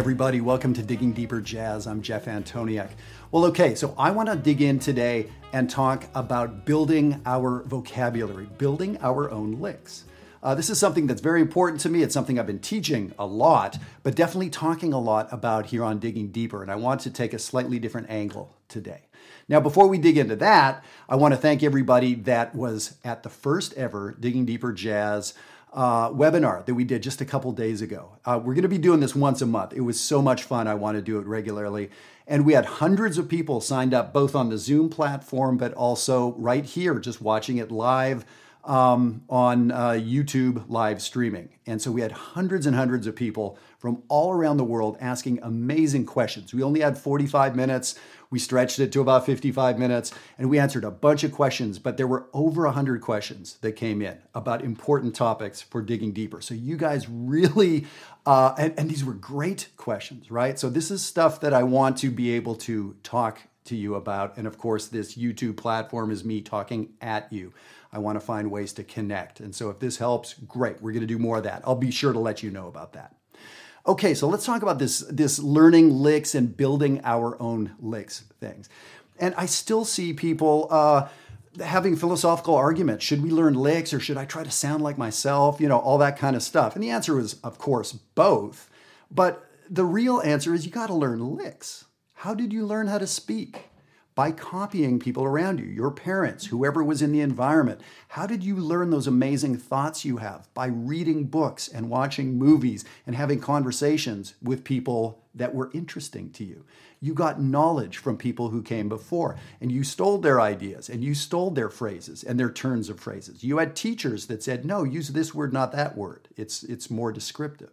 everybody. Welcome to Digging Deeper Jazz. I'm Jeff Antoniuk. Well, okay, so I want to dig in today and talk about building our vocabulary, building our own licks. Uh, this is something that's very important to me. It's something I've been teaching a lot, but definitely talking a lot about here on Digging Deeper. And I want to take a slightly different angle today. Now, before we dig into that, I want to thank everybody that was at the first ever Digging Deeper Jazz uh, webinar that we did just a couple days ago. Uh, we're going to be doing this once a month. It was so much fun. I want to do it regularly. And we had hundreds of people signed up both on the Zoom platform, but also right here, just watching it live um, on uh, YouTube live streaming. And so we had hundreds and hundreds of people from all around the world asking amazing questions. We only had 45 minutes. We stretched it to about 55 minutes and we answered a bunch of questions, but there were over 100 questions that came in about important topics for digging deeper. So you guys really, uh, and, and these were great questions, right? So this is stuff that I want to be able to talk to you about. And of course, this YouTube platform is me talking at you. I want to find ways to connect. And so if this helps, great. We're going to do more of that. I'll be sure to let you know about that. Okay, so let's talk about this, this learning licks and building our own licks things. And I still see people uh, having philosophical arguments. Should we learn licks or should I try to sound like myself? You know, all that kind of stuff. And the answer is, of course, both. But the real answer is you got to learn licks. How did you learn how to speak? By copying people around you, your parents, whoever was in the environment. How did you learn those amazing thoughts you have? By reading books and watching movies and having conversations with people that were interesting to you. You got knowledge from people who came before and you stole their ideas and you stole their phrases and their turns of phrases. You had teachers that said, "No, use this word, not that word. It's it's more descriptive."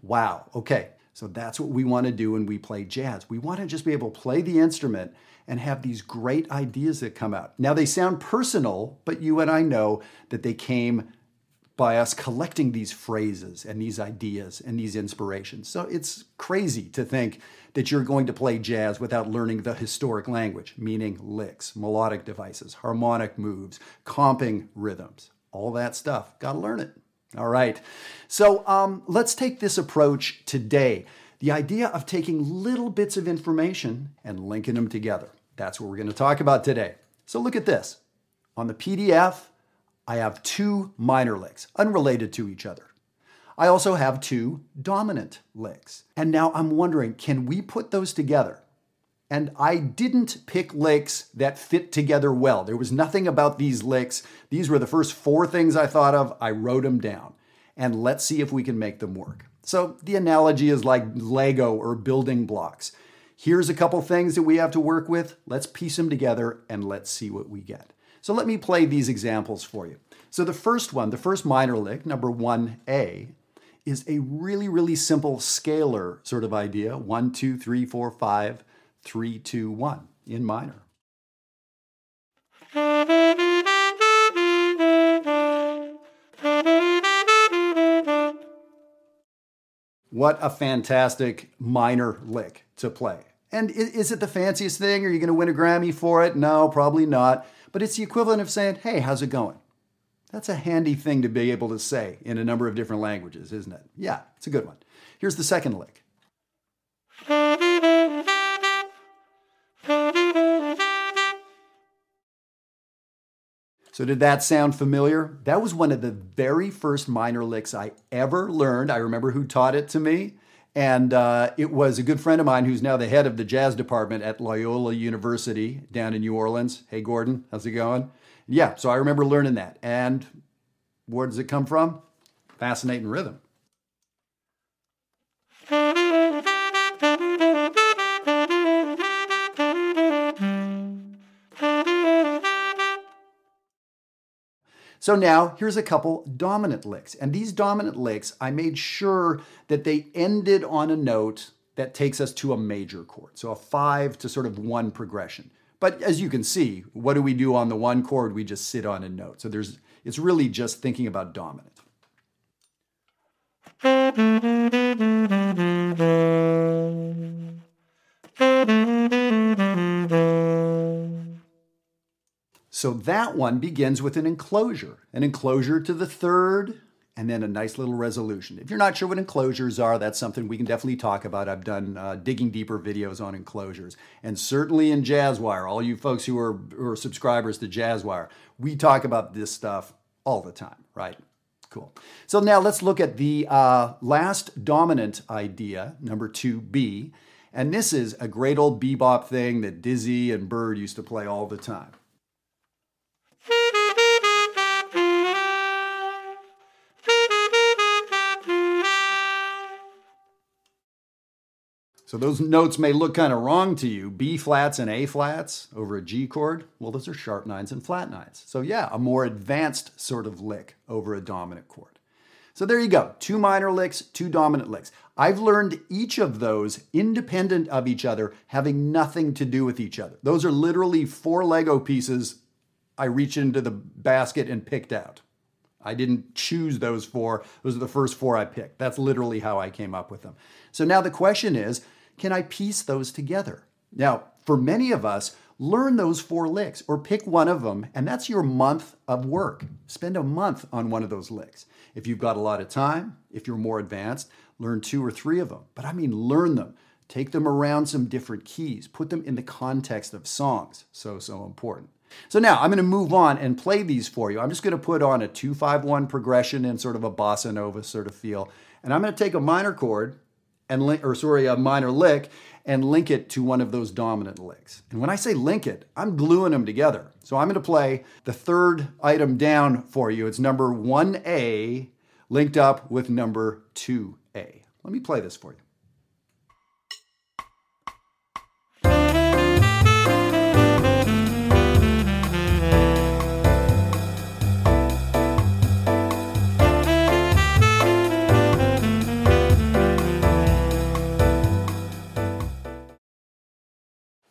Wow. Okay. So that's what we want to do when we play jazz. We want to just be able to play the instrument and have these great ideas that come out. Now, they sound personal, but you and I know that they came by us collecting these phrases and these ideas and these inspirations. So it's crazy to think that you're going to play jazz without learning the historic language, meaning licks, melodic devices, harmonic moves, comping rhythms, all that stuff. Got to learn it. All right. So um, let's take this approach today. The idea of taking little bits of information and linking them together. That's what we're going to talk about today. So look at this. On the PDF, I have two minor licks, unrelated to each other. I also have two dominant licks. And now I'm wondering, can we put those together? And I didn't pick licks that fit together well. There was nothing about these licks. These were the first four things I thought of. I wrote them down. And let's see if we can make them work. So the analogy is like Lego or building blocks. Here's a couple things that we have to work with. Let's piece them together and let's see what we get. So let me play these examples for you. So the first one, the first minor lick, number 1A, is a really, really simple scalar sort of idea. One, two, three, four, five, three, two, one in minor. What a fantastic minor lick to play. And is it the fanciest thing? Are you going to win a Grammy for it? No, probably not. But it's the equivalent of saying, hey, how's it going? That's a handy thing to be able to say in a number of different languages, isn't it? Yeah, it's a good one. Here's the second lick. So, did that sound familiar? That was one of the very first minor licks I ever learned. I remember who taught it to me. And uh, it was a good friend of mine who's now the head of the jazz department at Loyola University down in New Orleans. Hey, Gordon, how's it going? Yeah, so I remember learning that. And where does it come from? Fascinating rhythm. So now here's a couple dominant licks. And these dominant licks, I made sure that they ended on a note that takes us to a major chord. So a five to sort of one progression. But as you can see, what do we do on the one chord? We just sit on a note. So there's it's really just thinking about dominant. So that one begins with an enclosure, an enclosure to the third and then a nice little resolution. If you're not sure what enclosures are, that's something we can definitely talk about. I've done uh, digging deeper videos on enclosures. And certainly in Jazzwire, all you folks who are, who are subscribers to Jazzwire, we talk about this stuff all the time, right? Cool. So now let's look at the uh, last dominant idea, number 2B. And this is a great old bebop thing that Dizzy and Bird used to play all the time. So those notes may look kind of wrong to you. B flats and A flats over a G chord, well, those are sharp nines and flat nines. So yeah, a more advanced sort of lick over a dominant chord. So there you go, two minor licks, two dominant licks. I've learned each of those independent of each other, having nothing to do with each other. Those are literally four Lego pieces I reached into the basket and picked out. I didn't choose those four. Those are the first four I picked. That's literally how I came up with them. So now the question is can I piece those together? Now, for many of us, learn those four licks or pick one of them, and that's your month of work. Spend a month on one of those licks. If you've got a lot of time, if you're more advanced, learn two or three of them. But I mean, learn them. Take them around some different keys, put them in the context of songs. So, so important. So now I'm going to move on and play these for you. I'm just going to put on a 251 progression in sort of a bossa nova sort of feel. And I'm going to take a minor chord and or sorry, a minor lick and link it to one of those dominant licks. And when I say link it, I'm gluing them together. So I'm going to play the third item down for you. It's number 1A linked up with number 2A. Let me play this for you.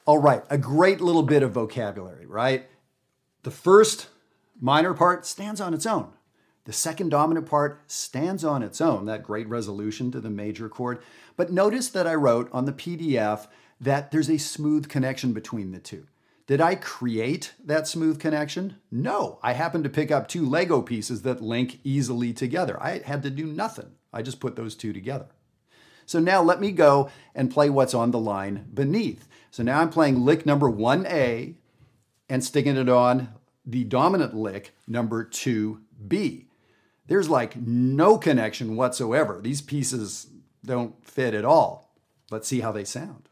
All right, a great little bit of vocabulary, right? The first minor part stands on its own. The second dominant part stands on its own, that great resolution to the major chord. But notice that I wrote on the PDF that there's a smooth connection between the two. Did I create that smooth connection? No, I happened to pick up two Lego pieces that link easily together. I had to do nothing. I just put those two together. So now let me go and play what's on the line beneath. So now I'm playing lick number 1A and sticking it on the dominant lick number 2B. There's like no connection whatsoever. These pieces don't fit at all. Let's see how they sound.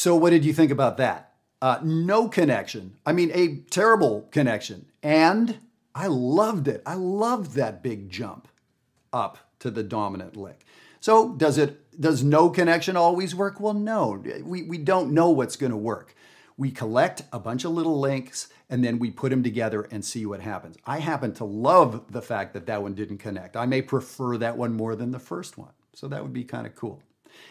So, what did you think about that? Uh, no connection. I mean, a terrible connection. And I loved it. I loved that big jump up to the dominant lick. So, does it does no connection always work? Well, no. We, we don't know what's going to work. We collect a bunch of little links and then we put them together and see what happens. I happen to love the fact that that one didn't connect. I may prefer that one more than the first one. So that would be kind of cool.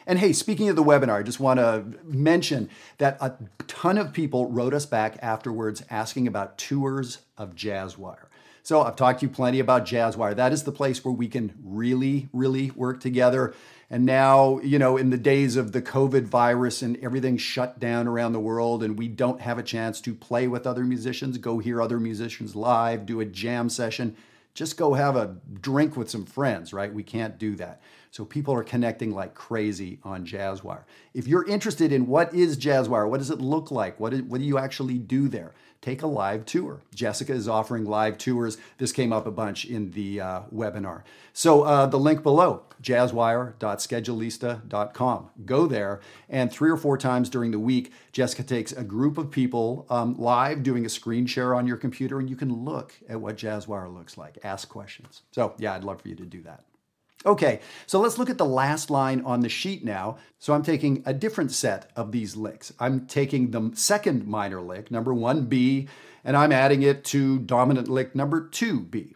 And hey, speaking of the webinar, I just want to mention that a ton of people wrote us back afterwards asking about tours of Jazzwire. So I've talked to you plenty about Jazzwire. That is the place where we can really, really work together. And now, you know, in the days of the COVID virus and everything shut down around the world, and we don't have a chance to play with other musicians, go hear other musicians live, do a jam session, just go have a drink with some friends, right? We can't do that. So people are connecting like crazy on Jazzwire. If you're interested in what is Jazzwire, what does it look like, what, is, what do you actually do there, take a live tour. Jessica is offering live tours. This came up a bunch in the uh, webinar. So uh, the link below, jazzwire.schedulista.com. Go there, and three or four times during the week, Jessica takes a group of people um, live doing a screen share on your computer, and you can look at what Jazzwire looks like, ask questions. So yeah, I'd love for you to do that. Okay, so let's look at the last line on the sheet now. So I'm taking a different set of these licks. I'm taking the second minor lick, number 1B, and I'm adding it to dominant lick number 2B.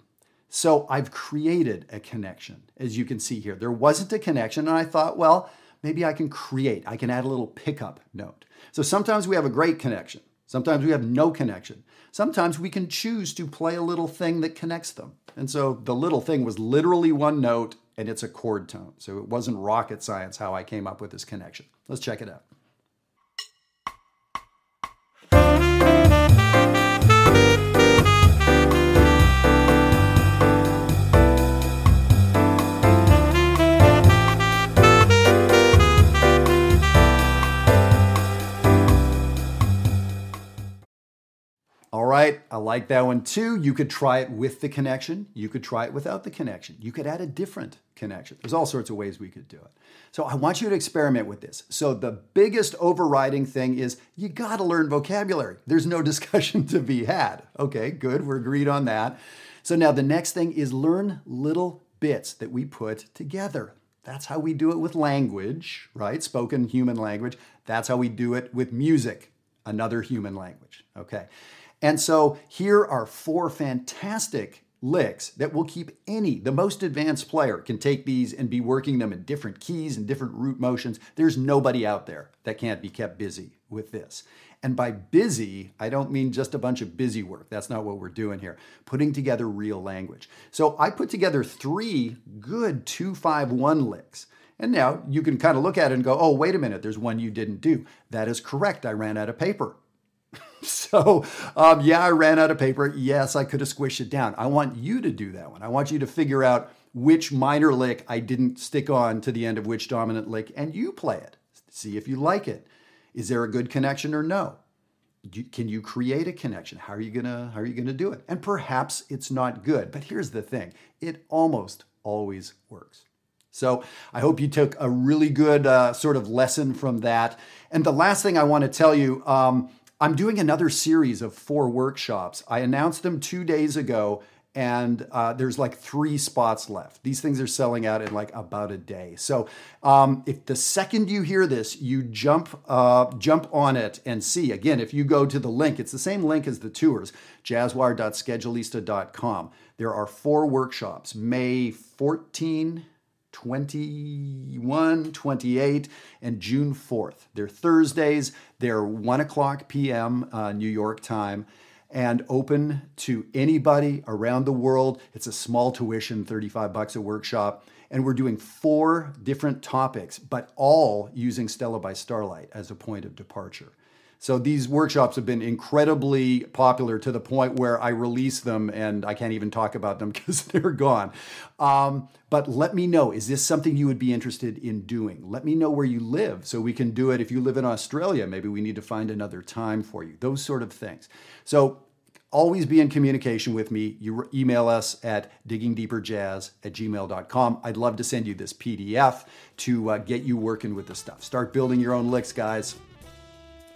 So I've created a connection, as you can see here. There wasn't a connection, and I thought, well, maybe I can create, I can add a little pickup note. So sometimes we have a great connection. Sometimes we have no connection. Sometimes we can choose to play a little thing that connects them. And so the little thing was literally one note and it's a chord tone. So it wasn't rocket science how I came up with this connection. Let's check it out. I like that one too. You could try it with the connection. You could try it without the connection. You could add a different connection. There's all sorts of ways we could do it. So I want you to experiment with this. So the biggest overriding thing is you got to learn vocabulary. There's no discussion to be had. Okay, good. We're agreed on that. So now the next thing is learn little bits that we put together. That's how we do it with language, right? Spoken human language. That's how we do it with music, another human language. Okay. And so here are four fantastic licks that will keep any, the most advanced player can take these and be working them in different keys and different root motions. There's nobody out there that can't be kept busy with this. And by busy, I don't mean just a bunch of busy work. That's not what we're doing here. Putting together real language. So I put together three good 251 licks. And now you can kind of look at it and go, oh, wait a minute, there's one you didn't do. That is correct. I ran out of paper. so, um, yeah, I ran out of paper. Yes, I could have squished it down. I want you to do that one. I want you to figure out which minor lick I didn't stick on to the end of which dominant lick, and you play it. See if you like it. Is there a good connection or no? can you create a connection? How are you gonna How are you gonna do it? And perhaps it's not good, but here's the thing: it almost always works. So I hope you took a really good uh, sort of lesson from that. And the last thing I want to tell you. Um, I'm doing another series of four workshops. I announced them two days ago, and uh, there's like three spots left. These things are selling out in like about a day. So um, if the second you hear this, you jump uh, jump on it and see. Again, if you go to the link, it's the same link as the tours, jazzwire.schedulista.com. There are four workshops, May 14. 21, 28, and June 4th. They're Thursdays. They're 1 o'clock p.m. Uh, New York time and open to anybody around the world. It's a small tuition, 35 bucks a workshop. And we're doing four different topics, but all using Stella by Starlight as a point of departure. So these workshops have been incredibly popular to the point where I release them and I can't even talk about them because they're gone. Um, but let me know is this something you would be interested in doing? Let me know where you live so we can do it. If you live in Australia, maybe we need to find another time for you, those sort of things. So always be in communication with me. You email us at diggingdeeperjazz at gmail.com. I'd love to send you this PDF to uh, get you working with the stuff. Start building your own licks, guys.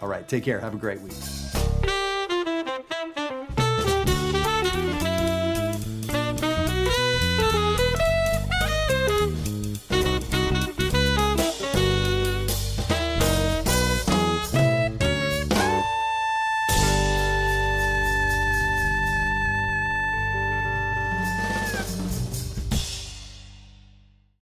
All right, take care. Have a great week.